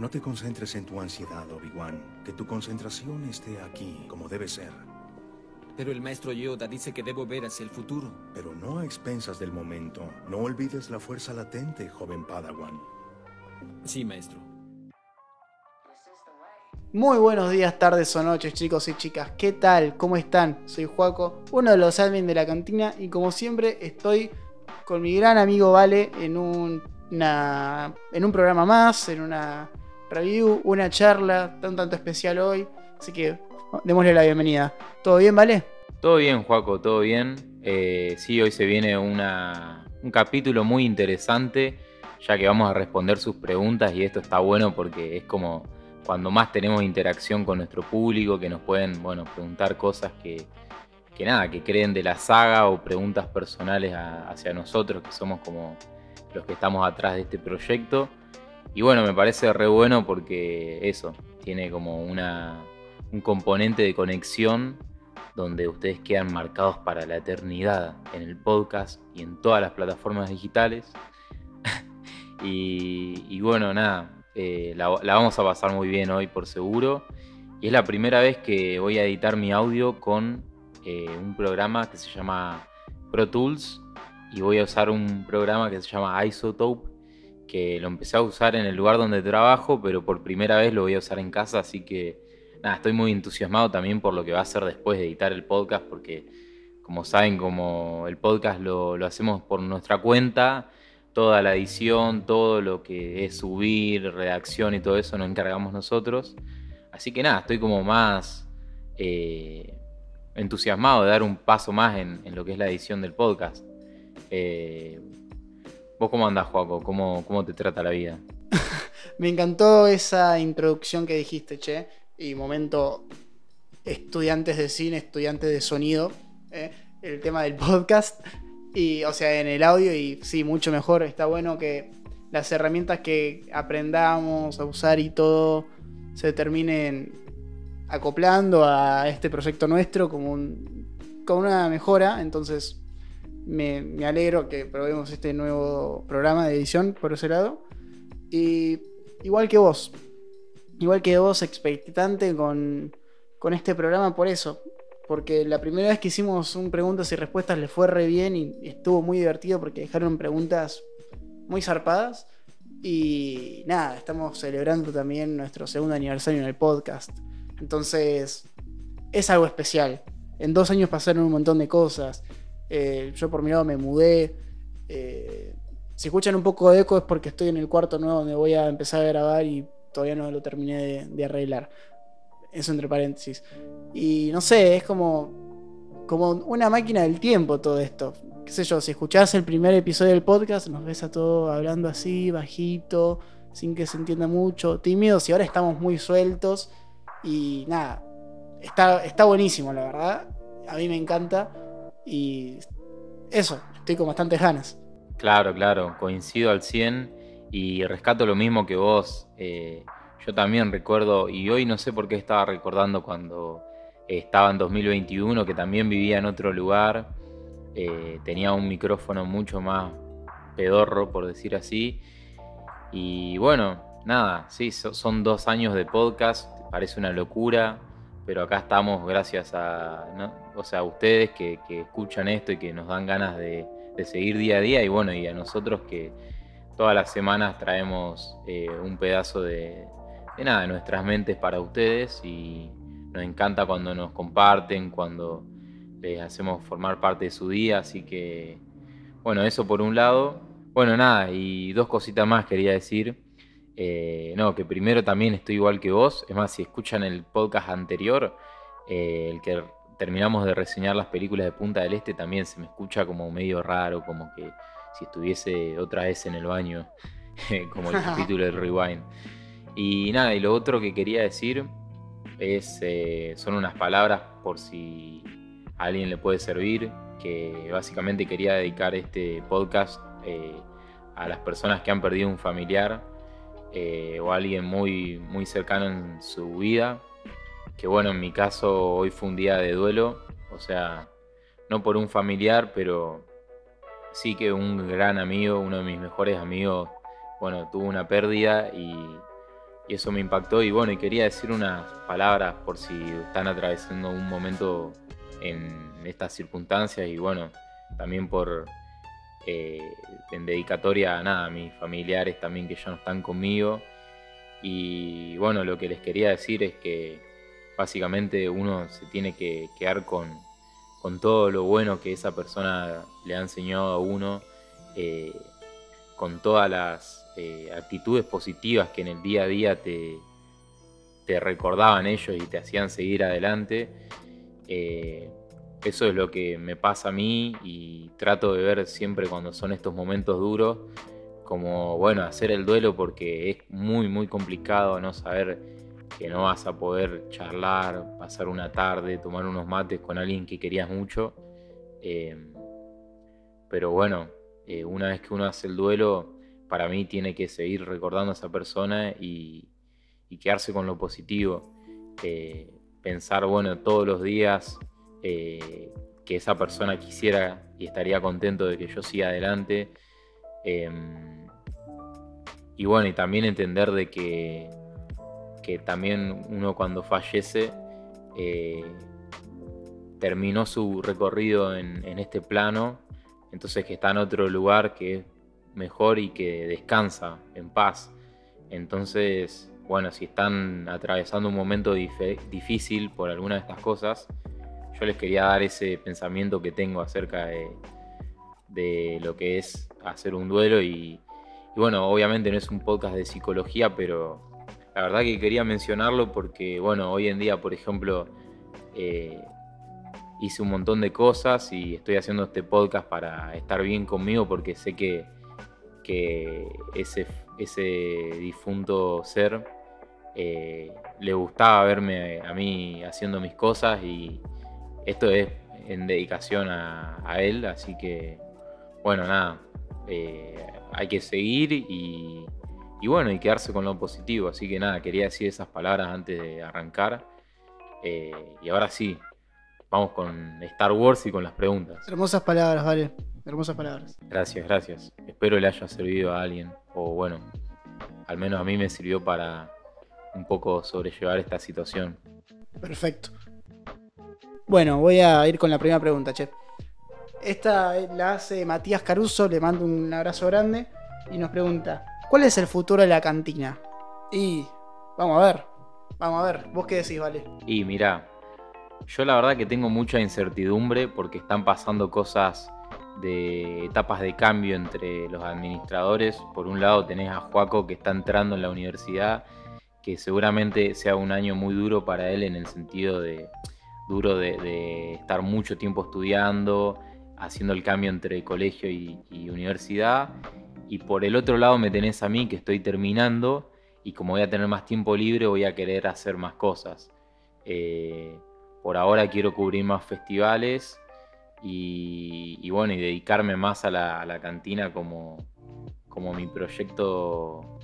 No te concentres en tu ansiedad, Obi-Wan. Que tu concentración esté aquí, como debe ser. Pero el maestro Yoda dice que debo ver hacia el futuro. Pero no a expensas del momento. No olvides la fuerza latente, joven Padawan. Sí, maestro. Muy buenos días, tardes o noches, chicos y chicas. ¿Qué tal? ¿Cómo están? Soy Juaco, uno de los admin de la cantina, y como siempre estoy con mi gran amigo Vale en un, una- en un programa más, en una review, una charla tan tanto especial hoy. Así que démosle la bienvenida. ¿Todo bien, Vale? Todo bien, Juaco, todo bien. Eh, sí, hoy se viene una- un capítulo muy interesante, ya que vamos a responder sus preguntas y esto está bueno porque es como cuando más tenemos interacción con nuestro público, que nos pueden, bueno, preguntar cosas que, que nada, que creen de la saga o preguntas personales hacia nosotros, que somos como los que estamos atrás de este proyecto. Y bueno, me parece re bueno porque eso, tiene como una, un componente de conexión donde ustedes quedan marcados para la eternidad en el podcast y en todas las plataformas digitales. y, bueno, nada, eh, la, la vamos a pasar muy bien hoy por seguro. Y es la primera vez que voy a editar mi audio con eh, un programa que se llama Pro Tools y voy a usar un programa que se llama Isotope que lo empecé a usar en el lugar donde trabajo, pero por primera vez lo voy a usar en casa, así que nada, estoy muy entusiasmado también por lo que va a ser después de editar el podcast, porque como saben, como el podcast lo, hacemos por nuestra cuenta, toda la edición, todo lo que es subir, redacción y todo eso nos encargamos nosotros. Así que nada, estoy como más eh, entusiasmado de dar un paso más en, en lo que es la edición del podcast. Eh, ¿Vos cómo andás, Joaco? ¿Cómo, ¿Cómo te trata la vida? Me encantó esa introducción que dijiste, che. Y momento estudiantes de cine, estudiantes de sonido. eh, el tema del podcast. Y, o sea, en el audio. Y sí, mucho mejor. Está bueno que las herramientas que aprendamos a usar y todo se terminen acoplando a este proyecto nuestro como, un, como una mejora. Entonces, me, me alegro que probemos este nuevo programa de edición por ese lado. Y igual que vos, igual que vos, expectante con, con este programa por eso. Porque la primera vez que hicimos un preguntas y respuestas le fue re bien y estuvo muy divertido porque dejaron preguntas muy zarpadas. Y nada, estamos celebrando también nuestro segundo aniversario en el podcast. Entonces, es algo especial. En dos años pasaron un montón de cosas. Eh, yo por mi lado me mudé. Eh, si escuchan un poco de eco es porque estoy en el cuarto nuevo donde voy a empezar a grabar y todavía no lo terminé de, arreglar. Eso entre paréntesis. Y no sé, es como, como una máquina del tiempo todo esto. Qué sé yo, si escuchás el primer episodio del podcast, nos ves a todos hablando así, bajito, sin que se entienda mucho, tímidos, y ahora estamos muy sueltos. Y nada, está, está buenísimo, la verdad. A mí me encanta. Y eso, estoy con bastantes ganas. Claro, claro, coincido al 100 y rescato lo mismo que vos. Eh, yo también recuerdo, y hoy no sé por qué estaba recordando cuando estaba en 2021, que también vivía en otro lugar, eh, tenía un micrófono mucho más pedorro, por decir así. Y bueno, nada, sí, so- son dos años de podcast, parece una locura, pero acá estamos gracias a, o sea, a ustedes que, escuchan esto y que nos dan ganas de, de seguir día a día, y bueno, y a nosotros que todas las semanas traemos eh, un pedazo de, de nada, de nuestras mentes para ustedes, y nos encanta cuando nos comparten, cuando les hacemos formar parte de su día, así que, bueno, eso por un lado. Bueno, nada, y dos cositas más quería decir. Eh, no, que primero también estoy igual que vos. Es más, si escuchan el podcast anterior, eh, el que terminamos de reseñar las películas de Punta del Este, también se me escucha como medio raro, como que si estuviese otra vez en el baño, como el capítulo del Rewind. Y nada, y lo otro que quería decir es, eh, son unas palabras por si a alguien le puede servir, que básicamente quería dedicar este podcast a las personas que han perdido un familiar eh, o alguien muy, muy cercano en su vida. Que bueno, en mi caso hoy fue un día de duelo, o sea, no por un familiar, pero sí que un gran amigo, uno de mis mejores amigos, bueno, tuvo una pérdida y eso me impactó y bueno, quería decir unas palabras por si están atravesando un momento en estas circunstancias y bueno, también por eh, en dedicatoria nada, a mis familiares también que ya no están conmigo. Y bueno, lo que les quería decir es que básicamente uno se tiene que quedar con, con todo lo bueno que esa persona le ha enseñado a uno, eh, con todas las eh, actitudes positivas que en el día a día te, te recordaban ellos y te hacían seguir adelante. Eso es lo que me pasa a mí y trato de ver siempre cuando son estos momentos duros, como bueno, hacer el duelo porque es muy, muy complicado no saber que no vas a poder charlar, pasar una tarde, tomar unos mates con alguien que querías mucho. Eh, pero bueno, una vez que uno hace el duelo, para mí tiene que seguir recordando a esa persona y, quedarse con lo positivo. Eh, pensar, bueno, todos los días eh, que esa persona quisiera y estaría contento de que yo siga adelante. Em, y bueno, y también entender de que, que también uno cuando fallece eh, terminó su recorrido en, en, este plano, entonces que está en otro lugar que es mejor y que descansa en paz. Entonces, bueno, si están atravesando un momento difícil por alguna de estas cosas, yo les quería dar ese pensamiento que tengo acerca de, lo que es hacer un duelo y, bueno, obviamente no es un podcast de psicología, pero la verdad que quería mencionarlo porque, bueno, hoy en día, por ejemplo, eh, hice un montón de cosas y estoy haciendo este podcast para estar bien conmigo porque sé que ese difunto ser eh, le gustaba verme a mí haciendo mis cosas y esto es en dedicación a, él, así que bueno, nada, eh, hay que seguir y, bueno, y quedarse con lo positivo, así que nada, quería decir esas palabras antes de arrancar eh, y ahora sí, vamos con Star Wars y con las preguntas. Hermosas palabras, vale. Hermosas palabras. Gracias, gracias. Espero le haya servido a alguien. O bueno, al menos a mí me sirvió para un poco sobrellevar esta situación. Perfecto. Bueno, voy a ir con la primera pregunta, che. Esta la hace Matías Caruso, le mando un abrazo grande y nos pregunta, ¿cuál es el futuro de la cantina? Y vamos a ver, vamos a ver, vos qué decís, vale. Y mira, yo la verdad que tengo mucha incertidumbre porque están pasando cosas de etapas de cambio entre los administradores. Por un lado tenés a Juaco que está entrando en la universidad, que seguramente sea un año muy duro para él en el sentido de duro de, estar mucho tiempo estudiando, haciendo el cambio entre colegio y, universidad. Y por el otro lado me tenés a mí que estoy terminando y como voy a tener más tiempo libre voy a querer hacer más cosas. Eh, por ahora quiero cubrir más festivales y, bueno, y dedicarme más a la, cantina como, como mi proyecto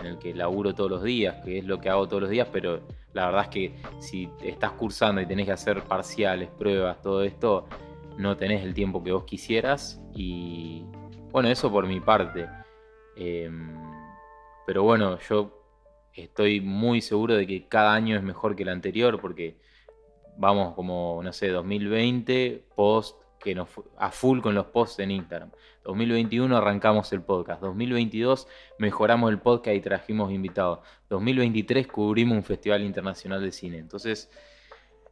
en el que laburo todos los días, que es lo que hago todos los días, pero la verdad es que si estás cursando y tenés que hacer parciales, pruebas, todo esto, no tenés el tiempo que vos quisieras y bueno, eso por mi parte. Em, pero bueno, yo estoy muy seguro de que cada año es mejor que el anterior porque vamos como, no sé, 2020, post, que nos a full con los posts en Instagram. 2021 arrancamos el podcast. 2022 mejoramos el podcast y trajimos invitados. 2023 cubrimos un festival internacional de cine. Entonces,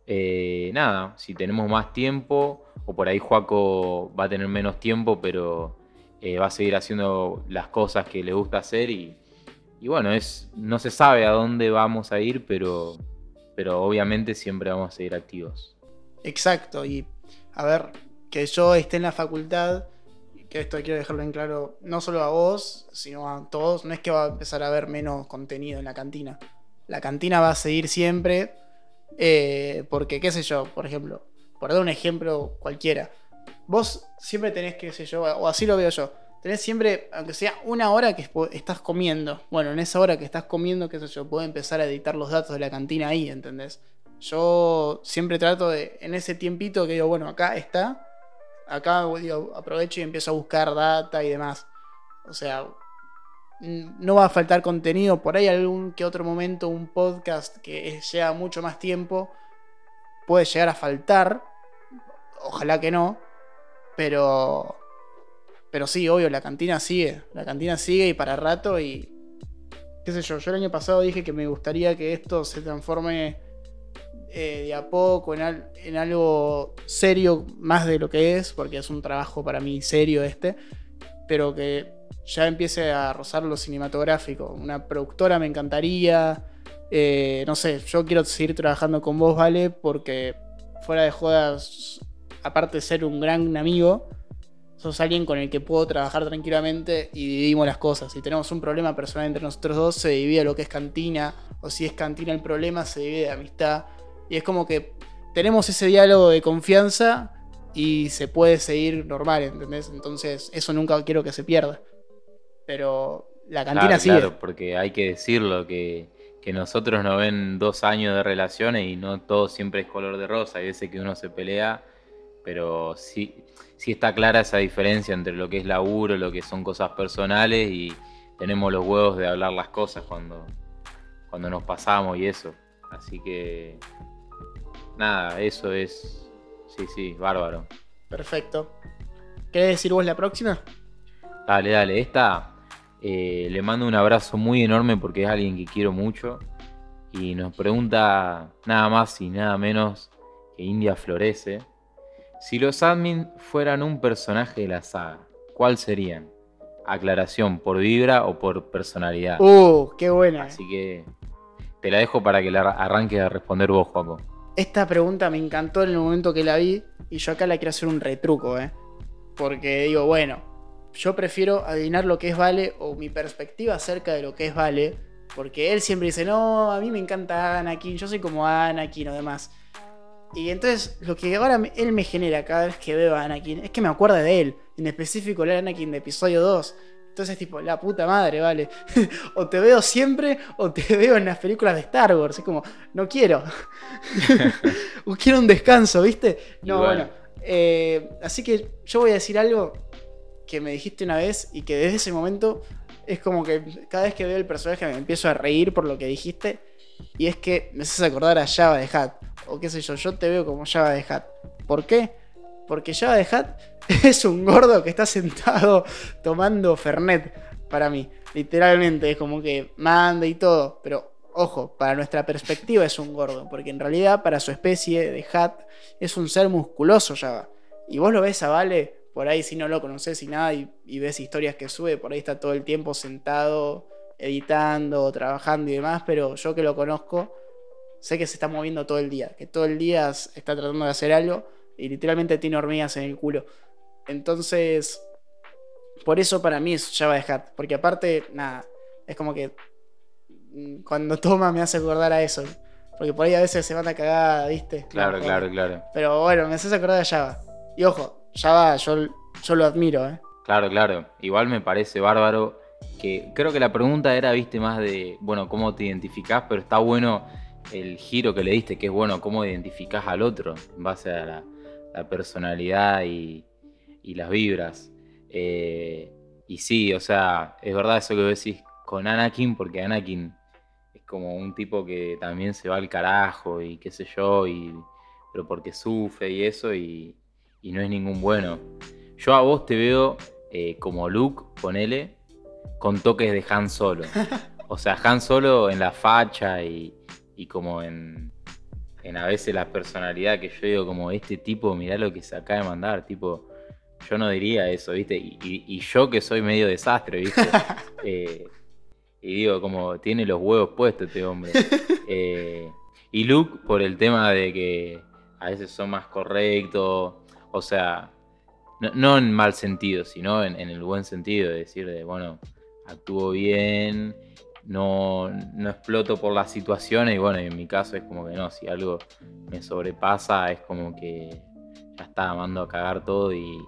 eh, nada, si tenemos más tiempo, o por ahí Juaco va a tener menos tiempo, pero eh, va a seguir haciendo las cosas que le gusta hacer y, y bueno, es, no se sabe a dónde vamos a ir, pero pero obviamente siempre vamos a seguir activos. Exacto, y a ver, que yo esté en la facultad, que esto quiero dejarlo en claro, no solo a vos, sino a todos, no es que va a empezar a haber menos contenido en la cantina. La cantina va a seguir siempre, eh, porque, qué sé yo, por ejemplo, por dar un ejemplo cualquiera, vos siempre tenés, qué sé yo, o así lo veo yo, tenés siempre, aunque sea una hora que estás comiendo. Bueno, en esa hora que estás comiendo, qué sé yo, puedo empezar a editar los datos de la cantina ahí, ¿entendés? Yo siempre trato de, en ese tiempito que digo, bueno, acá está, acá aprovecho y empiezo a buscar data y demás. O sea, no va a faltar contenido. Por ahí algún que otro momento, un podcast que lleva mucho más tiempo, puede llegar a faltar. Ojalá que no. Pero. Pero sí, obvio, la cantina sigue. La cantina sigue y para rato y. qué sé yo. Yo el año pasado dije que me gustaría que esto se transforme eh, de a poco en, al- en algo serio más de lo que es, porque es un trabajo para mí serio este, pero que ya empiece a rozar lo cinematográfico. Una productora me encantaría. eh, no sé, yo quiero seguir trabajando con vos, ¿vale? Porque fuera de jodas, aparte de ser un gran amigo, sos alguien con el que puedo trabajar tranquilamente y dividimos las cosas. Si tenemos un problema personal entre nosotros dos, se divide lo que es cantina, o si es cantina el problema, se divide de amistad. Y es como que tenemos ese diálogo de confianza y se puede seguir normal, ¿entendés? Entonces, eso nunca quiero que se pierda. Pero la cantina Claro, sigue. claro, porque hay que decirlo, que, que nosotros nos ven dos años de relaciones y no todo siempre es color de rosa. Hay veces que uno se pelea, pero sí, sí está clara esa diferencia entre lo que es laburo, lo que son cosas personales y tenemos los huevos de hablar las cosas cuando, cuando nos pasamos y eso. Así que, nada, eso es, sí, sí, bárbaro. Perfecto. ¿Querés decir vos la próxima? Dale, dale. Esta eh, le mando un abrazo muy enorme porque es alguien que quiero mucho. Y nos pregunta nada más y nada menos que India Florece. Si los admin fueran un personaje de la saga, ¿cuál serían? Aclaración, ¿por vibra o por personalidad? Uh, qué buena. Así que te la dejo para que la arranques a responder vos, Juaco. Esta pregunta me encantó en el momento que la vi y yo acá la quiero hacer un retruco, ¿eh? Porque digo, bueno, yo prefiero adivinar lo que es Vale o mi perspectiva acerca de lo que es Vale, porque él siempre dice, no, a mí me encanta Anakin, yo soy como Anakin o demás. Y entonces lo que ahora él me genera cada vez que veo a Anakin es que me acuerda de él, en específico el Anakin de episodio 2. Entonces tipo, la puta madre, vale. o te veo siempre o te veo en las películas de Star Wars. Es como, no quiero. quiero un descanso, ¿viste? No, bueno. eh, así que yo voy a decir algo que me dijiste una vez y que desde ese momento es como que cada vez que veo el personaje me empiezo a reír por lo que dijiste. Y es que me haces acordar a Java de Hat. O qué sé yo, yo te veo como Java de Hat. ¿Por qué? Porque Java de Hat es un gordo que está sentado tomando Fernet para mí. Literalmente, es como que manda y todo. Pero ojo, para nuestra perspectiva es un gordo. Porque en realidad, para su especie de Hat, es un ser musculoso Java. Y vos lo ves a Vale, por ahí si no lo conoces y nada, y, y ves historias que sube, por ahí está todo el tiempo sentado, editando, trabajando y demás. Pero yo que lo conozco, sé que se está moviendo todo el día. Que todo el día está tratando de hacer algo y literalmente tiene hormigas en el culo. Entonces, por eso para mí es Java de Hat. Porque aparte, nada, es como que mm, cuando toma me hace acordar a eso. Porque por ahí a veces se van a cagar, ¿viste? Claro, claro, claro. Pero bueno, me haces acordar a Java. Y ojo, Java yo, yo lo admiro, ¿eh? Claro, claro. Igual me parece bárbaro que creo que la pregunta era, viste, más de, bueno, cómo te identificás, pero está bueno el giro que le diste, que es bueno, cómo identificás al otro en base a la, la personalidad y, y las vibras. Eh, y sí, o sea, es verdad eso que vos decís con Anakin, porque Anakin es como un tipo que también se va al carajo y qué sé yo, y, pero porque sufre y eso, y, y no es ningún bueno. Yo a vos te veo eh, como Luke, ponele, con toques de Han Solo. O sea, Han Solo en la facha y, y como en, en a veces la personalidad que yo digo como este tipo, mirá lo que se acaba de mandar, tipo, yo no diría eso, ¿viste? Y, y- y yo que soy medio desastre, ¿viste? Eh, y digo, como tiene los huevos puestos este hombre. Eh, y Luke por el tema de que a veces son más correctos, o sea, no, no en mal sentido, sino en, en el buen sentido, de decir, de, bueno, actúo bien, no, no exploto por las situaciones y bueno, en mi caso es como que no, si algo me sobrepasa es como que ya está, mando a cagar todo y,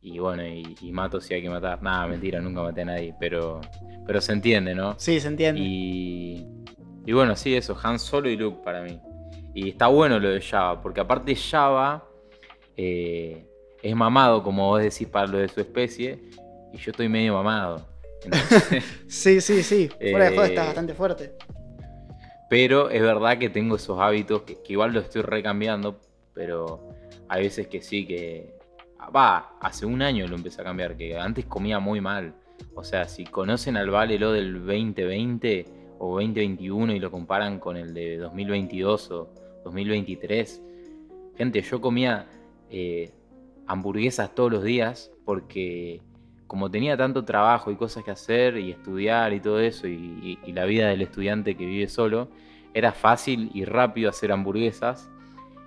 y bueno, y, y mato si hay que matar. Nada, mentira, nunca maté a nadie, pero, pero se entiende, ¿no? Sí, se entiende. Y, y bueno, sí, eso, Han Solo y Luke para mí. Y está bueno lo de Java, porque aparte Java eh, es mamado, como vos decís, para lo de su especie, y yo estoy medio mamado. Entonces, Sí, sí, sí. Fuera de joda Eh, está bastante fuerte. pero es verdad que tengo esos hábitos que, que igual lo estoy recambiando, pero hay veces que sí que... Va, hace un año lo empecé a cambiar, que antes comía muy mal. O sea, si conocen al Vale lo del 2020 o 2021 y lo comparan con el de 2022 o 2023, gente, yo comía eh, hamburguesas todos los días porque como tenía tanto trabajo y cosas que hacer y estudiar y todo eso y, la vida del estudiante que vive solo, era fácil y rápido hacer hamburguesas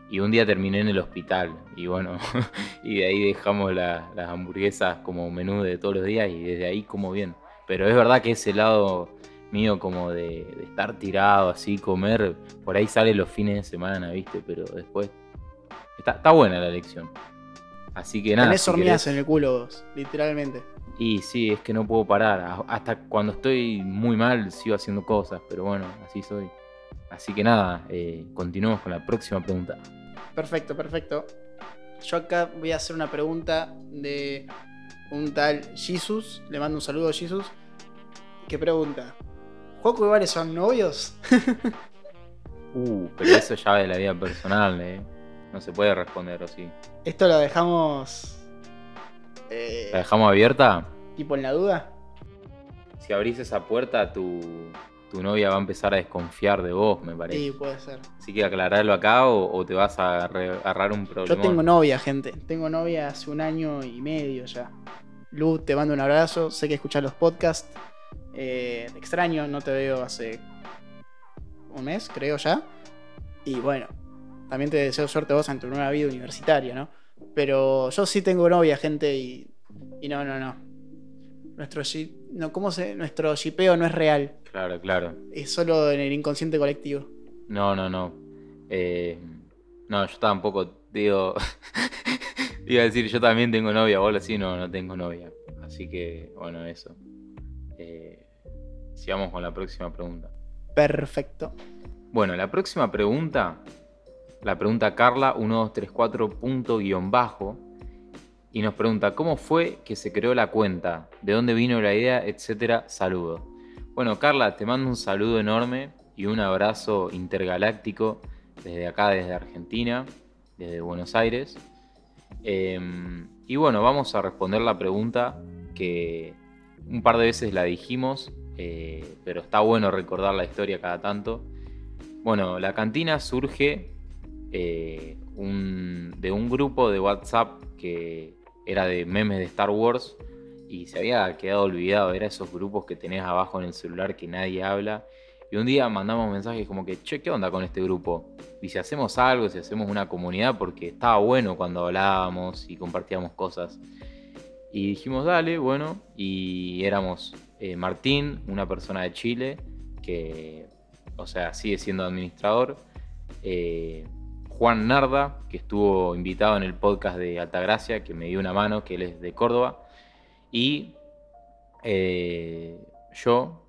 y un día terminé en el hospital y bueno, y de ahí dejamos la- las hamburguesas como menú de todos los días y desde ahí como bien. Pero es verdad que ese lado mío como de, estar tirado así, comer, por ahí sale los fines de semana, ¿viste? Pero después está buena la lección. Así que nada. Tenés si hormigas querés- en el culo vos, literalmente. y sí, es que no puedo parar. Hasta cuando estoy muy mal sigo haciendo cosas, pero bueno, así soy. Así que nada, eh, continuemos con la próxima pregunta. Perfecto, perfecto. Yo acá voy a hacer una pregunta de un tal Jesus. Le mando un saludo a Jesus. Que pregunta: ¿Juaco y Vale son novios? Uh, pero eso ya de la vida personal, ¿eh? No se puede responder, ¿o sí? Esto lo dejamos. eh, ¿La dejamos abierta? tipo en la duda. Si abrís esa puerta, tu, tu novia va a empezar a desconfiar de vos, me parece. Sí, puede ser. Así que aclararlo acá o, o te vas a agarrar un Yo problema. tengo novia, gente. Tengo novia hace un año y medio ya. Lu, te mando un abrazo. Sé que escuchas los podcasts. Eh, extraño, no te veo hace un mes, creo ya. Y bueno, también te deseo suerte a vos en tu nueva vida universitaria, ¿no? Pero yo sí tengo novia, gente, y, y no, no, no. Nuestro, no, ¿cómo se? Nuestro shipeo no es real. Claro, claro. Es solo en el inconsciente colectivo. No, no, no. Eh, no, yo tampoco digo. Iba a decir, yo también tengo novia, algo así, no, no tengo novia. Así que, bueno, eso. Eh, sigamos con la próxima pregunta. Perfecto. Bueno, la próxima pregunta, la pregunta Carla 1234 punto guion bajo, y nos pregunta, ¿cómo fue que se creó la cuenta? ¿De dónde vino la idea? Etcétera. Saludos. Bueno, Carla, te mando un saludo enorme y un abrazo intergaláctico desde acá, desde Argentina, desde Buenos Aires. Eh, y bueno, vamos a responder la pregunta que un par de veces la dijimos, eh, pero está bueno recordar la historia cada tanto. Bueno, la cantina surge eh, un- de un grupo de WhatsApp que era de memes de Star Wars y se había quedado olvidado. Era esos grupos que tenés abajo en el celular que nadie habla. Y un día mandamos mensajes como que, che, ¿qué onda con este grupo? Y si hacemos algo, si hacemos una comunidad, porque estaba bueno cuando hablábamos y compartíamos cosas. Y dijimos, dale, bueno, y éramos eh, Martín, una persona de Chile, que, o sea, sigue siendo administrador, eh, Juan Narda, que estuvo invitado en el podcast de Altagracia, que me dio una mano, que él es de Córdoba, y eh, yo,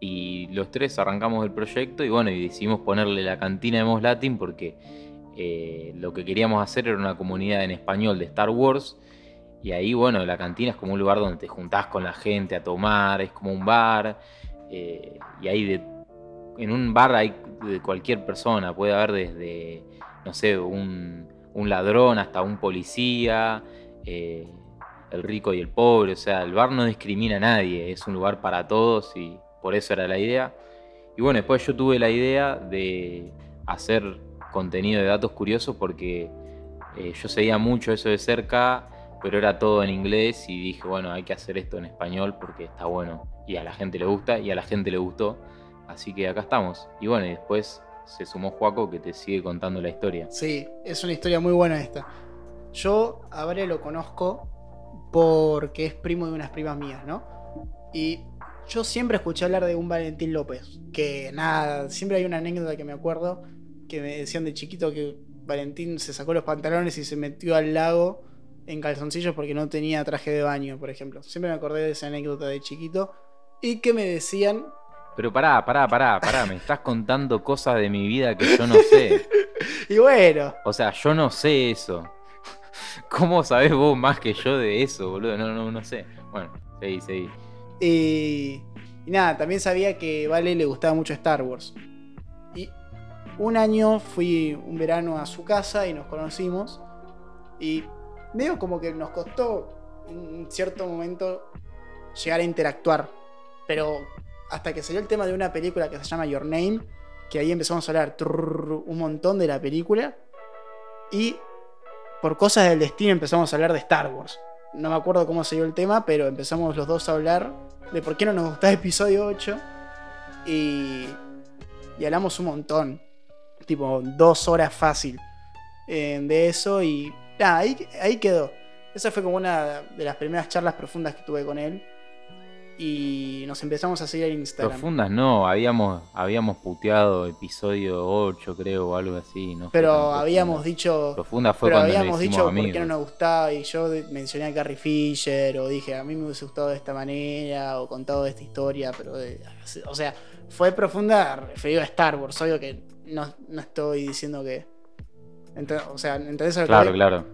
y los tres arrancamos el proyecto y bueno, y decidimos ponerle la cantina de Mos Latin porque eh, lo que queríamos hacer era una comunidad en español de Star Wars. Y ahí, bueno, la cantina es como un lugar donde te juntás con la gente a tomar, es como un bar. eh, y ahí en un bar hay de cualquier persona, puede haber desde, no sé, un, un ladrón hasta un policía, eh, el rico y el pobre. O sea, el bar no discrimina a nadie, es un lugar para todos y por eso era la idea. Y bueno, después yo tuve la idea de hacer contenido de datos curiosos porque eh, yo seguía mucho eso de cerca, pero era todo en inglés y dije, bueno, hay que hacer esto en español porque está bueno y a la gente le gusta y a la gente le gustó. Así que acá estamos. Y bueno, después se sumó Juaco que te sigue contando la historia. Sí, es una historia muy buena esta. Yo a lo conozco porque es primo de unas primas mías, ¿no? Y yo siempre escuché hablar de un Valentín López. Que nada, siempre hay una anécdota que me acuerdo que me decían de chiquito que Valentín se sacó los pantalones y se metió al lago en calzoncillos porque no tenía traje de baño, por ejemplo. Siempre me acordé de esa anécdota de chiquito. Y que me decían. Pero pará, pará, pará, pará, me estás contando cosas de mi vida que yo no sé. Y bueno, O sea, yo no sé eso. ¿Cómo sabés vos más que yo de eso, boludo? No, no, no sé. Bueno, seguí, seguí. Y, y nada, también sabía que Vale le gustaba mucho Star Wars. Y un año fui un verano a su casa y nos conocimos. Y medio como que nos costó en cierto momento llegar a interactuar. Pero hasta que salió el tema de una película que se llama Your Name, que ahí empezamos a hablar un montón de la película. Y por cosas del destino empezamos a hablar de Star Wars. No me acuerdo cómo se dio el tema, pero empezamos los dos a hablar de por qué no nos gustaba episodio 8. Y, y hablamos un montón. Tipo, dos horas fácil eh, de eso. Y ahí, ahí quedó. Esa fue como una de las primeras charlas profundas que tuve con él. Y nos empezamos a seguir en Instagram. Profundas no, habíamos, habíamos puteado episodio 8, creo, o algo así. No Pero habíamos dicho. Profunda fue Pero cuando habíamos dicho por qué no nos gustaba y yo mencioné a Carrie Fisher o dije a mí me hubiese gustado de esta manera o contado de esta historia, pero de- o sea, fue profunda referido a Star Wars, obvio que no, no estoy diciendo que ent- o sea, ¿entendés que Claro, claro.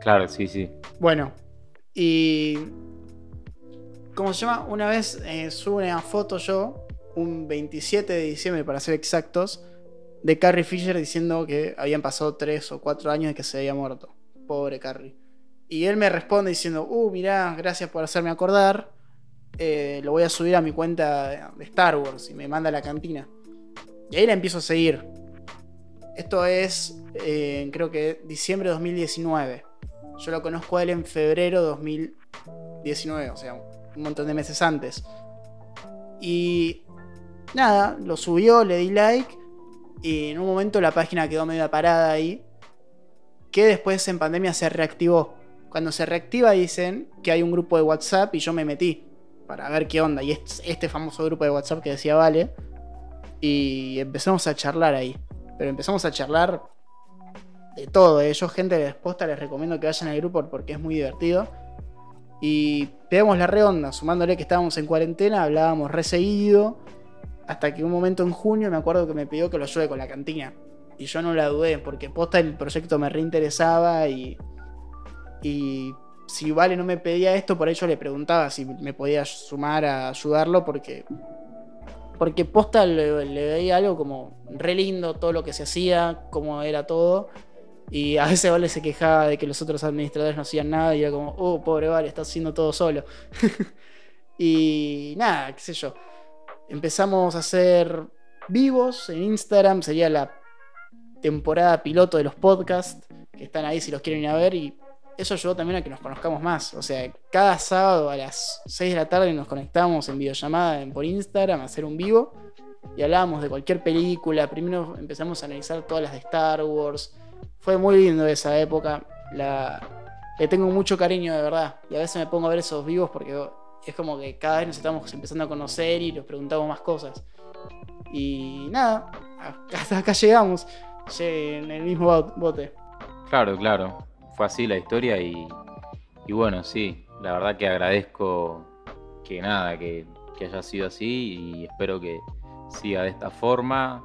Claro, sí, sí. Bueno, y ¿cómo se llama? Una vez eh, subo una foto yo, un 27 de diciembre para ser exactos, de Carrie Fisher diciendo que habían pasado 3 o 4 años de que se había muerto. Pobre Carrie. Y él me responde diciendo, uh, mirá, gracias por hacerme acordar. eh, lo voy a subir a mi cuenta de Star Wars y me manda a la cantina. Y ahí la empiezo a seguir. Esto es, eh, creo que diciembre de 2019. Yo lo conozco a él en febrero de 2019, o sea, un montón de meses antes. Y nada, lo subió, le di like. Y en un momento la página quedó medio parada ahí. Que después en pandemia se reactivó. Cuando se reactiva dicen que hay un grupo de WhatsApp y yo me metí para ver qué onda. Y es este famoso grupo de WhatsApp que decía Vale. Y empezamos a charlar ahí. Pero empezamos a charlar de todo. ¿eh? Yo, gente de posta, les recomiendo que vayan al grupo porque es muy divertido. Y pegamos la redonda, sumándole que estábamos en cuarentena, hablábamos re seguido. Hasta que un momento en junio me acuerdo que me pidió que lo ayude con la cantina. Y yo no la dudé, porque posta el proyecto me reinteresaba y. Y si Vale no me pedía esto, por ello le preguntaba si me podía sumar a ayudarlo, porque. Porque posta le, le veía algo como re lindo todo lo que se hacía, cómo era todo. Y a veces Vale se quejaba de que los otros administradores no hacían nada y era como, oh, pobre Vale, está haciendo todo solo. y nada, qué sé yo. Empezamos a hacer vivos en Instagram, sería la temporada piloto de los podcasts, que están ahí si los quieren ir a ver. Y eso ayudó también a que nos conozcamos más. O sea, cada sábado a las 6 de la tarde nos conectamos en videollamada por Instagram a hacer un vivo. Y hablábamos de cualquier película. Primero empezamos a analizar todas las de Star Wars. Fue muy lindo esa época. Le tengo mucho cariño, de verdad. Y a veces me pongo a ver esos vivos porque es como que cada vez nos estamos empezando a conocer y nos preguntamos más cosas. Y nada, hasta acá llegamos. En el mismo bot- bote. Claro, claro. Fue así la historia y, y bueno, sí. La verdad que agradezco que nada, que, que haya sido así y espero que siga de esta forma.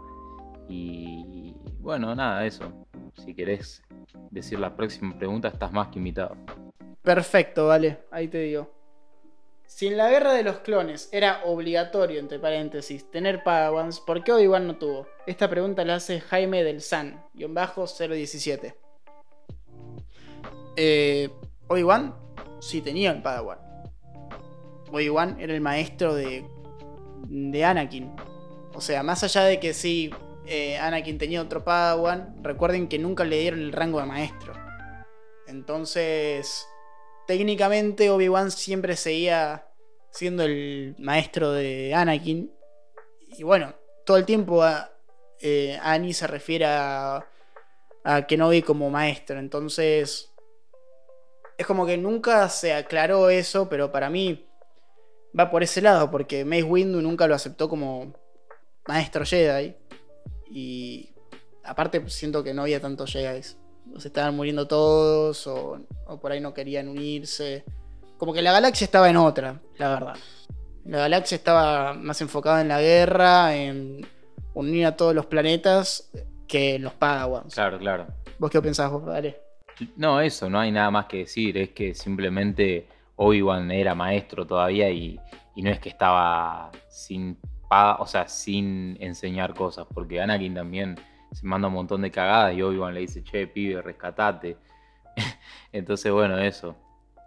Y bueno, nada, eso. Si querés decir la próxima pregunta, estás más que invitado. Perfecto, vale, ahí te digo. Si en la guerra de los clones era obligatorio, entre paréntesis, tener Padawans, ¿por qué Obi-Wan no tuvo? Esta pregunta la hace Jaime del San, guion bajo 017. Eh, Obi-Wan sí tenía el Padawan. Obi-Wan era el maestro de, de Anakin. O sea, más allá de que sí, eh, Anakin tenía otro Padawan, recuerden que nunca le dieron el rango de maestro. Entonces, técnicamente Obi-Wan siempre seguía siendo el maestro de Anakin. Y bueno, todo el tiempo eh, Annie se refiere a, a Kenobi como maestro. Entonces, es como que nunca se aclaró eso, pero para mí va por ese lado, porque Mace Windu nunca lo aceptó como maestro Jedi. Y aparte siento que no había tantos Jedi. O se estaban muriendo todos, o, o por ahí no querían unirse. Como que la galaxia estaba en otra, la verdad. La galaxia estaba más enfocada en la guerra, en unir a todos los planetas, que en los Padawans. Claro, claro. ¿Vos qué pensás, vos? Dale. No, eso, no hay nada más que decir. Es que simplemente Obi-Wan era maestro todavía y, y no es que estaba sin pa- o sea, sin enseñar cosas, porque Anakin también se manda un montón de cagadas y Obi-Wan le dice, che, pibe, rescatate. Entonces, bueno, eso.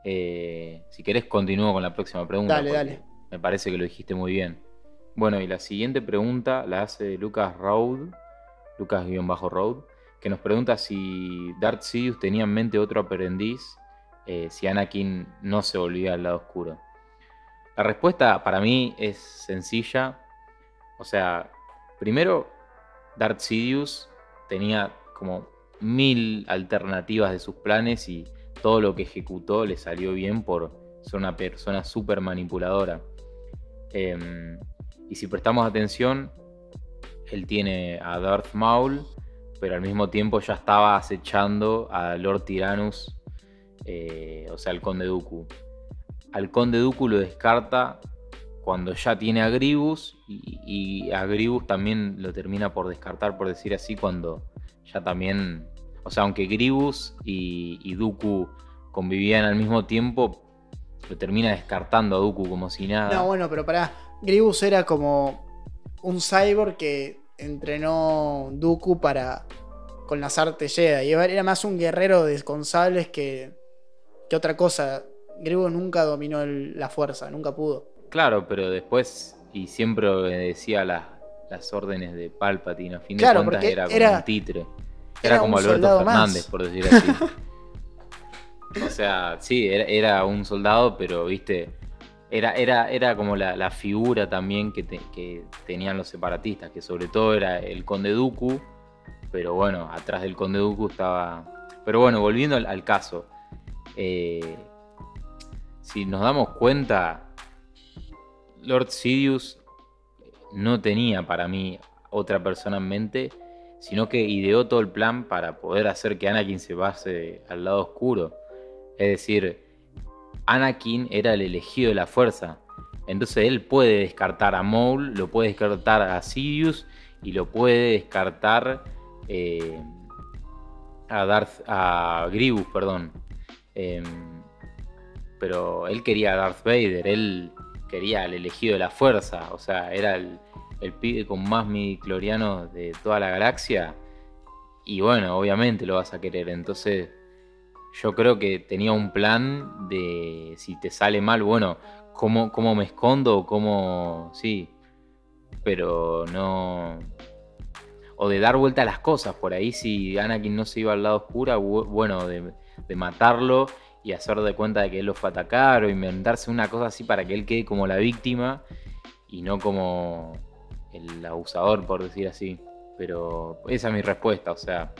Eh, si querés, continúo con la próxima pregunta. Dale, dale. Me parece que lo dijiste muy bien. Bueno, y la siguiente pregunta la hace Lucas Road, Lucas-Road, que nos pregunta si Darth Sidious tenía en mente otro aprendiz eh, si Anakin no se volvía al lado oscuro. La respuesta para mí es sencilla. O sea, primero, Darth Sidious tenía como mil alternativas de sus planes y todo lo que ejecutó le salió bien por ser una persona súper manipuladora. Em, y si prestamos atención, él tiene a Darth Maul, pero al mismo tiempo ya estaba acechando a Lord Tyrannus, eh, o sea, al Conde Dooku. Al Conde Dooku lo descarta cuando ya tiene a Grievous y, y a Grievous también lo termina por descartar, por decir así, cuando ya también, o sea, aunque Grievous y, y Dooku convivían al mismo tiempo, lo termina descartando a Dooku como si nada. No, bueno, pero pará. Grievous era como un cyborg que entrenó Dooku para con las artes Jedi. Y Era más un guerrero de con que, que otra cosa. Grievous nunca dominó la fuerza, nunca pudo. Claro, pero después, y siempre obedecía las, las órdenes de Palpatine, a fin Claro, de cuentas era como era- un títere. Era, era como Alberto más. Fernández, por decir así. o sea, sí, era, era un soldado, pero viste, era, era, era como la, la figura también que, te- que tenían los separatistas, que sobre todo era el conde Dooku, pero bueno, atrás del conde Dooku estaba... Pero bueno, volviendo al, al caso, eh, si nos damos cuenta, Lord Sidious no tenía para mí otra persona en mente, sino que ideó todo el plan para poder hacer que Anakin se pase al lado oscuro. Es decir, Anakin era el elegido de la fuerza. Entonces él puede descartar a Maul, lo puede descartar a Sidious y lo puede descartar eh, a Darth, a Grievous, perdón. Em, pero él quería a Darth Vader, él quería al elegido de la fuerza, o sea, era el, pibe con más midichlorianos de toda la galaxia. Y bueno, obviamente lo vas a querer. Entonces, yo creo que tenía un plan de si te sale mal, bueno, cómo, cómo me escondo cómo. Sí. Pero no. O de dar vuelta a las cosas. Por ahí, si Anakin no se iba al lado oscuro, bu- bueno, de matarlo y hacer de cuenta de que él lo fue a atacar o inventarse una cosa así para que él quede como la víctima y no como el abusador, por decir así. Pero esa es mi respuesta, o sea,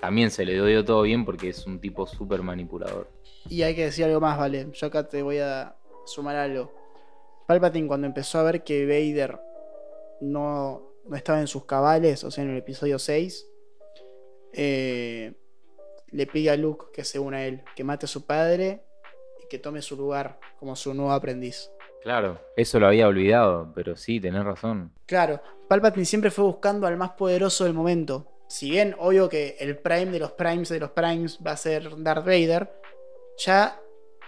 también se le dio todo bien porque es un tipo súper manipulador. Y hay que decir algo más, vale. Yo acá te voy a sumar algo. Palpatine cuando empezó a ver que Vader no, no estaba en sus cabales, o sea, en el episodio 6, eh, le pide a Luke que se una a él, que mate a su padre y que tome su lugar como su nuevo aprendiz. Claro, eso lo había olvidado, pero sí, tenés razón. Claro, Palpatine siempre fue buscando al más poderoso del momento. Si bien, obvio que el prime de los primes de los primes va a ser Darth Vader, ya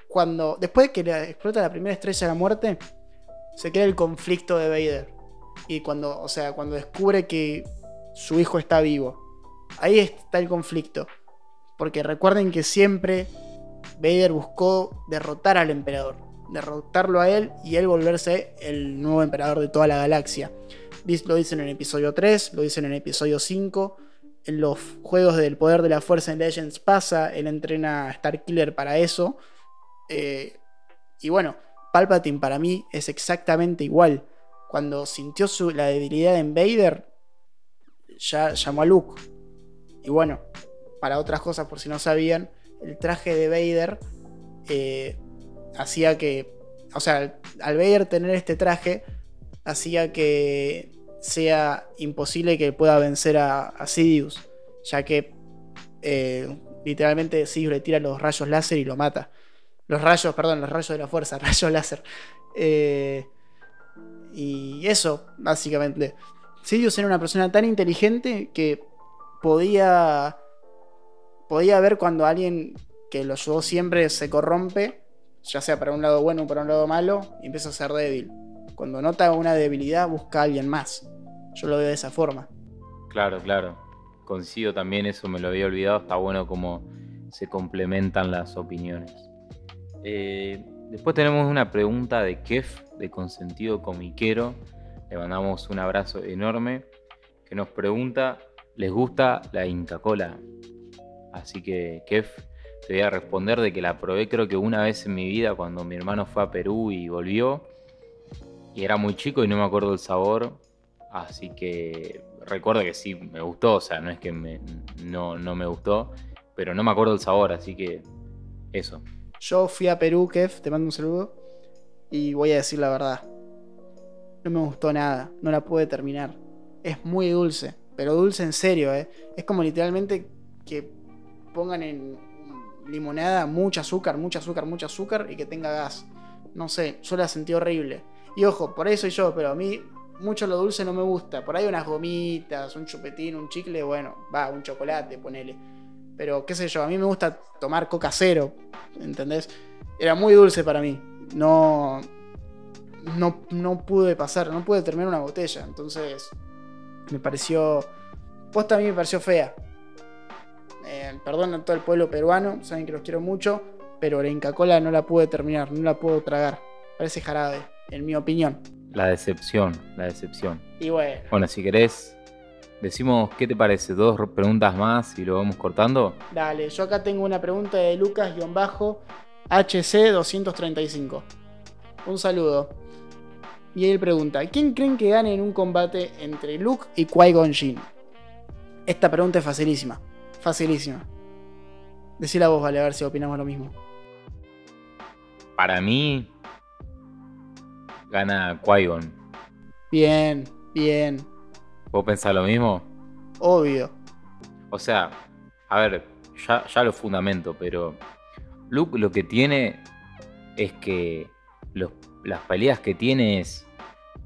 cuando. Después de que le explota la primera estrella de la muerte, se crea el conflicto de Vader. Y cuando, o sea, cuando descubre que su hijo está vivo. Ahí está el conflicto. Porque recuerden que siempre Vader buscó derrotar al emperador. Derrotarlo a él y él volverse el nuevo emperador de toda la galaxia. Lo dicen en el episodio 3, lo dicen en el episodio 5. En los juegos del poder de la fuerza en Legends pasa, él entrena a Starkiller para eso. Eh, y bueno, Palpatine para mí es exactamente igual. Cuando sintió su- la debilidad en Vader, ya llamó a Luke. Y bueno, para otras cosas, por si no sabían, el traje de Vader eh, hacía que. O sea, al, Vader tener este traje, hacía que sea imposible que pueda vencer a, a Sidious, ya que eh, literalmente Sidious le tira los rayos láser y lo mata. Los rayos, perdón, los rayos de la fuerza, rayos láser. Eh, y eso, básicamente. Sidious era una persona tan inteligente que podía podía ver cuando alguien que lo ayudó siempre se corrompe ya sea para un lado bueno o para un lado malo, y empieza a ser débil. Cuando nota una debilidad, busca a alguien más. Yo lo veo de esa forma. Claro, claro. Coincido también, eso me lo había olvidado. Está bueno cómo se complementan las opiniones. Eh, después tenemos una pregunta de Kef, de Consentido Comiquero. Le mandamos un abrazo enorme. Que nos pregunta: ¿les gusta la Inca Cola? Así que, Kef, te voy a responder de que la probé creo que una vez en mi vida cuando mi hermano fue a Perú y volvió. Y era muy chico y no me acuerdo el sabor. Así que recuerdo que sí me gustó, o sea, no es que no, no me gustó, pero no me acuerdo el sabor, así que eso. Yo fui a Perú, Kev, te mando un saludo. Y voy a decir la verdad. No me gustó nada, no la pude terminar. Es muy dulce, pero dulce en serio, ¿eh? Es como literalmente que pongan en limonada mucho azúcar, mucho azúcar, mucho azúcar y que tenga gas. No sé, yo la sentí horrible. Y ojo, por ahí soy yo, pero a mí mucho lo dulce no me gusta. Por ahí unas gomitas, un chupetín, un chicle, bueno, va, un chocolate, ponele. Pero qué sé yo, a mí me gusta tomar coca cero, ¿entendés? Era muy dulce para mí. No, no, no pude pasar, no pude terminar una botella. Entonces, me pareció... Posta a mí me pareció fea. Eh, perdón a todo el pueblo peruano, saben que los quiero mucho, pero la Inca Cola no la pude terminar, no la puedo tragar. Parece jarabe, en mi opinión. La decepción, la decepción. Y bueno. Bueno, si querés, decimos qué te parece, dos preguntas más y lo vamos cortando. Dale, yo acá tengo una pregunta de Lucas-HC235. Un saludo. Y él pregunta, ¿quién creen que gane en un combate entre Luke y Qui-Gon Jinn? Esta pregunta es facilísima, facilísima. Decila vos, vale, a ver si opinamos lo mismo. Para mí, gana Qui-Gon. Bien, bien. ¿Vos pensás lo mismo? Obvio. O sea, a ver, ya, ya lo fundamento, pero Luke lo que tiene es que las peleas que tiene es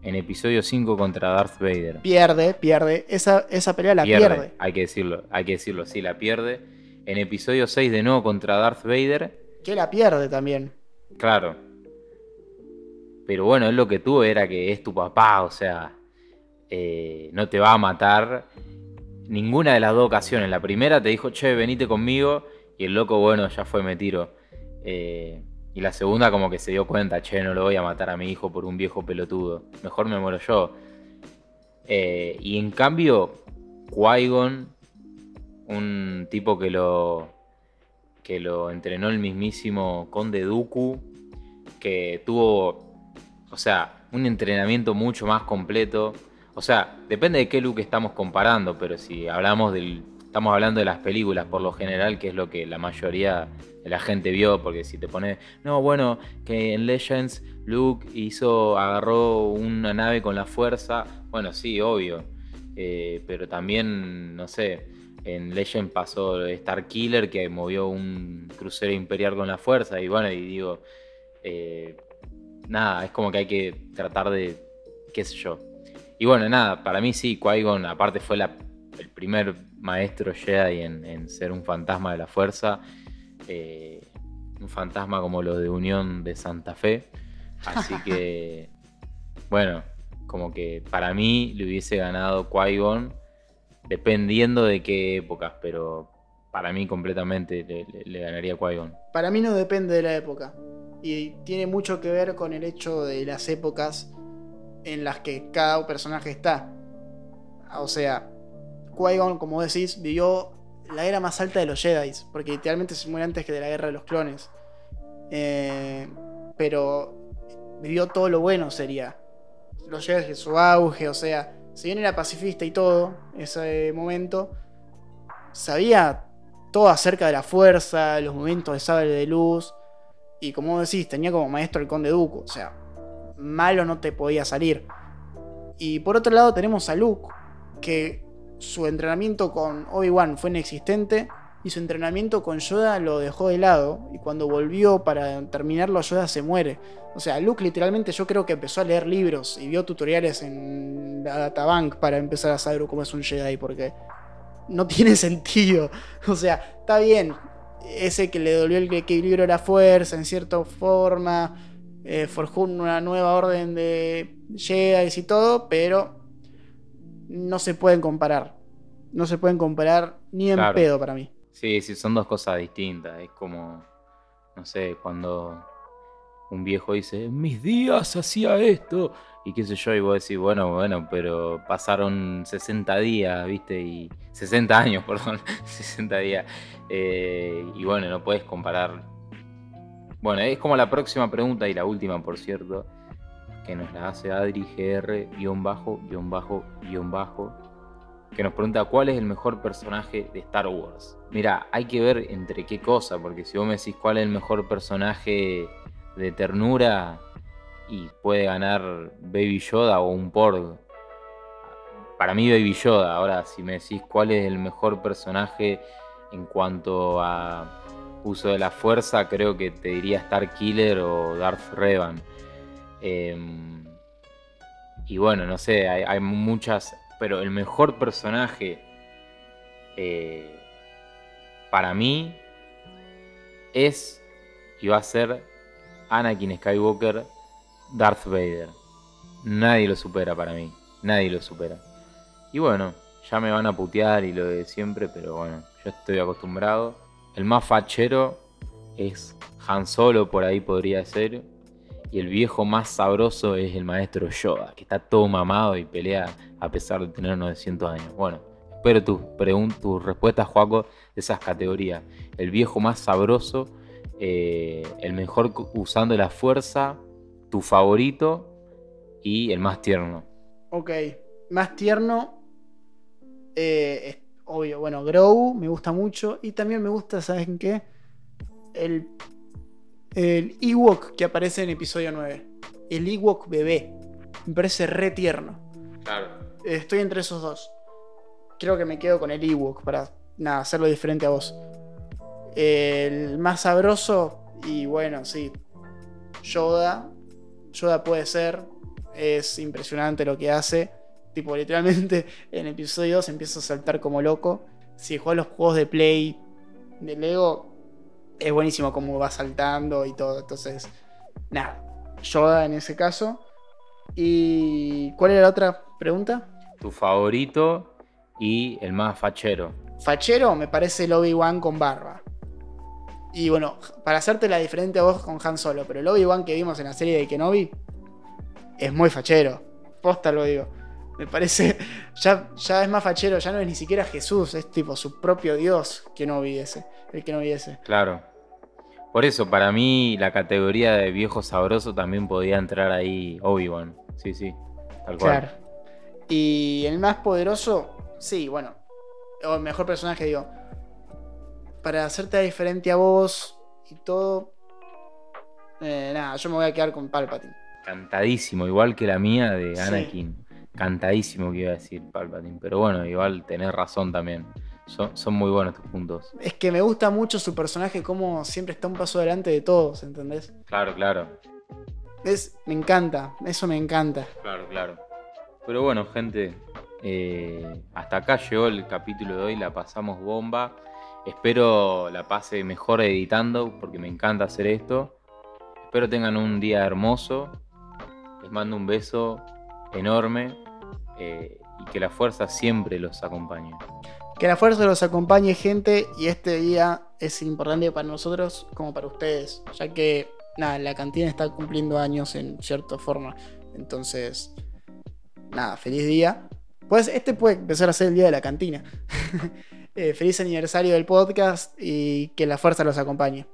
en episodio 5 contra Darth Vader. Pierde, pierde. Esa, esa pelea la pierde, Hay que decirlo, hay que decirlo, sí, la pierde. En episodio 6 de nuevo contra Darth Vader. Que la pierde también. Claro. Pero bueno, él lo que tuvo era que es tu papá, o sea, eh, no te va a matar. Ninguna de las dos ocasiones. La primera te dijo, che, venite conmigo. Y el loco, bueno, ya fue, me tiro. Eh, y la segunda como que se dio cuenta, che, no lo voy a matar a mi hijo por un viejo pelotudo. Mejor me muero yo. Eh, y en cambio, Qui-Gon, un tipo que lo, que lo entrenó el mismísimo Conde Dooku, que tuvo o sea, un entrenamiento mucho más completo. O sea, depende de qué look estamos comparando, pero si hablamos del. Estamos hablando de las películas por lo general, que es lo que la mayoría de la gente vio, porque si te pones. No, bueno, que en Legends Luke hizo. agarró una nave con la fuerza. Bueno, sí, obvio. Eh, pero también, no sé. En Legend pasó Star Killer que movió un crucero imperial con la fuerza. Y bueno, y digo. Eh, nada, es como que hay que tratar de, qué sé yo. Y bueno, nada, para mí sí, Qui-Gon aparte fue el primer maestro Jedi en, en, ser un fantasma de la fuerza. Eh, un fantasma como lo de Unión de Santa Fe. Así que, bueno, como que para mí le hubiese ganado Qui-Gon, dependiendo de qué épocas, pero para mí completamente le, le ganaría Qui-Gon. Para mí no depende de la época y tiene mucho que ver con el hecho de las épocas en las que cada personaje está. O sea, Qui-Gon, como decís, vivió la era más alta de los Jedi, porque literalmente se muere antes que de la guerra de los clones. Eh, pero vivió todo lo bueno, sería. Los Jedi, su auge, o sea, si bien era pacifista y todo, ese momento, sabía todo acerca de la fuerza, los momentos de sable de luz, y como decís, tenía como maestro el conde Dooku. O sea, malo no te podía salir. Y por otro lado tenemos a Luke, que su entrenamiento con Obi-Wan fue inexistente y su entrenamiento con Yoda lo dejó de lado y cuando volvió para terminarlo Yoda se muere. O sea, Luke literalmente yo creo que empezó a leer libros y vio tutoriales en la databank para empezar a saber cómo es un Jedi porque no tiene sentido. O sea, está bien, ese que le dolió el equilibrio de la fuerza en cierta forma, eh, forjó una nueva orden de Jedi y todo, pero no se pueden comparar. No se pueden comparar ni en Claro. pedo para mí. Sí, sí, son dos cosas distintas. Es como, no sé, cuando un viejo dice, mis días hacía esto, y qué sé yo, y vos decís, bueno, bueno, pero pasaron 60 días, ¿viste? Y 60 años, perdón, 60 días. Eh, y bueno, no puedes comparar. Bueno, es como la próxima pregunta y la última, por cierto, que nos la hace Adri GR, guion bajo, guion bajo, guion bajo, que nos pregunta cuál es el mejor personaje de Star Wars. Mira, hay que ver entre qué cosa, porque si vos me decís cuál es el mejor personaje de ternura y puede ganar Baby Yoda o un Porg. Para mí Baby Yoda. Ahora, si me decís cuál es el mejor personaje en cuanto a uso de la fuerza, creo que te diría Star Killer o Darth Revan. Em, y bueno, no sé, hay, muchas, pero el mejor personaje eh, para mí es y va a ser Anakin Skywalker, Darth Vader. Nadie lo supera para mí, nadie lo supera. Y bueno, ya me van a putear y lo de siempre, pero bueno, yo estoy acostumbrado. El más fachero es Han Solo, por ahí podría ser. Y el viejo más sabroso es el maestro Yoda, que está todo mamado y pelea a pesar de tener 900 años. Bueno, espero tus tus respuestas, Juaco, de esas categorías. El viejo más sabroso, eh, el mejor usando la fuerza, tu favorito y el más tierno. Ok, más tierno. eh, obvio, bueno, Grow me gusta mucho. Y también me gusta, ¿saben qué? El, el Ewok que aparece en episodio 9. El Ewok bebé. Me parece re tierno. Claro. Estoy entre esos dos. Creo que me quedo con el Ewok para nada, hacerlo diferente a vos. El más sabroso, y bueno, sí. Yoda. Yoda puede ser. Es impresionante lo que hace. Tipo, literalmente en episodio 2 empieza a saltar como loco. Si juegas los juegos de Play de Lego, es buenísimo cómo va saltando y todo. Entonces, nada. Yoda en ese caso. ¿Y cuál era la otra pregunta? Tu favorito y el más fachero. Fachero me parece el Obi-Wan con barba. Y bueno, para hacerte la diferente a vos con Han Solo, pero el Obi-Wan que vimos en la serie de Kenobi es muy fachero. Posta lo digo. Me parece, ya, ya es más fachero, ya no es ni siquiera Jesús, es tipo su propio Dios Kenobi ese, el Kenobi ese. Claro. Por eso, para mí, la categoría de viejo sabroso también podía entrar ahí Obi-Wan. Sí, sí. Tal cual. Claro. Y el más poderoso, sí, bueno, o el mejor personaje, digo, para hacerte diferente a vos y todo, eh, nada, yo me voy a quedar con Palpatine. Cantadísimo, igual que la mía de Sí. Cantadísimo que iba a decir Palpatine. Pero bueno, igual tenés razón también. Son, son muy buenos tus puntos. Es que me gusta mucho su personaje, como siempre está un paso adelante de todos, ¿entendés? Claro, claro. Es, me encanta, eso me encanta. Claro, claro. Pero bueno, gente, eh, hasta acá llegó el capítulo de hoy, la pasamos bomba. Espero la pase mejor editando, porque me encanta hacer esto. Espero tengan un día hermoso. Les mando un beso enorme eh, y que la fuerza siempre los acompañe. Que la fuerza los acompañe, gente, y este día es importante para nosotros como para ustedes, ya que, nada, la cantina está cumpliendo años en cierta forma. Entonces, nada, feliz día. Pues este puede empezar a ser el día de la cantina. Eh, feliz aniversario del podcast y que la fuerza los acompañe.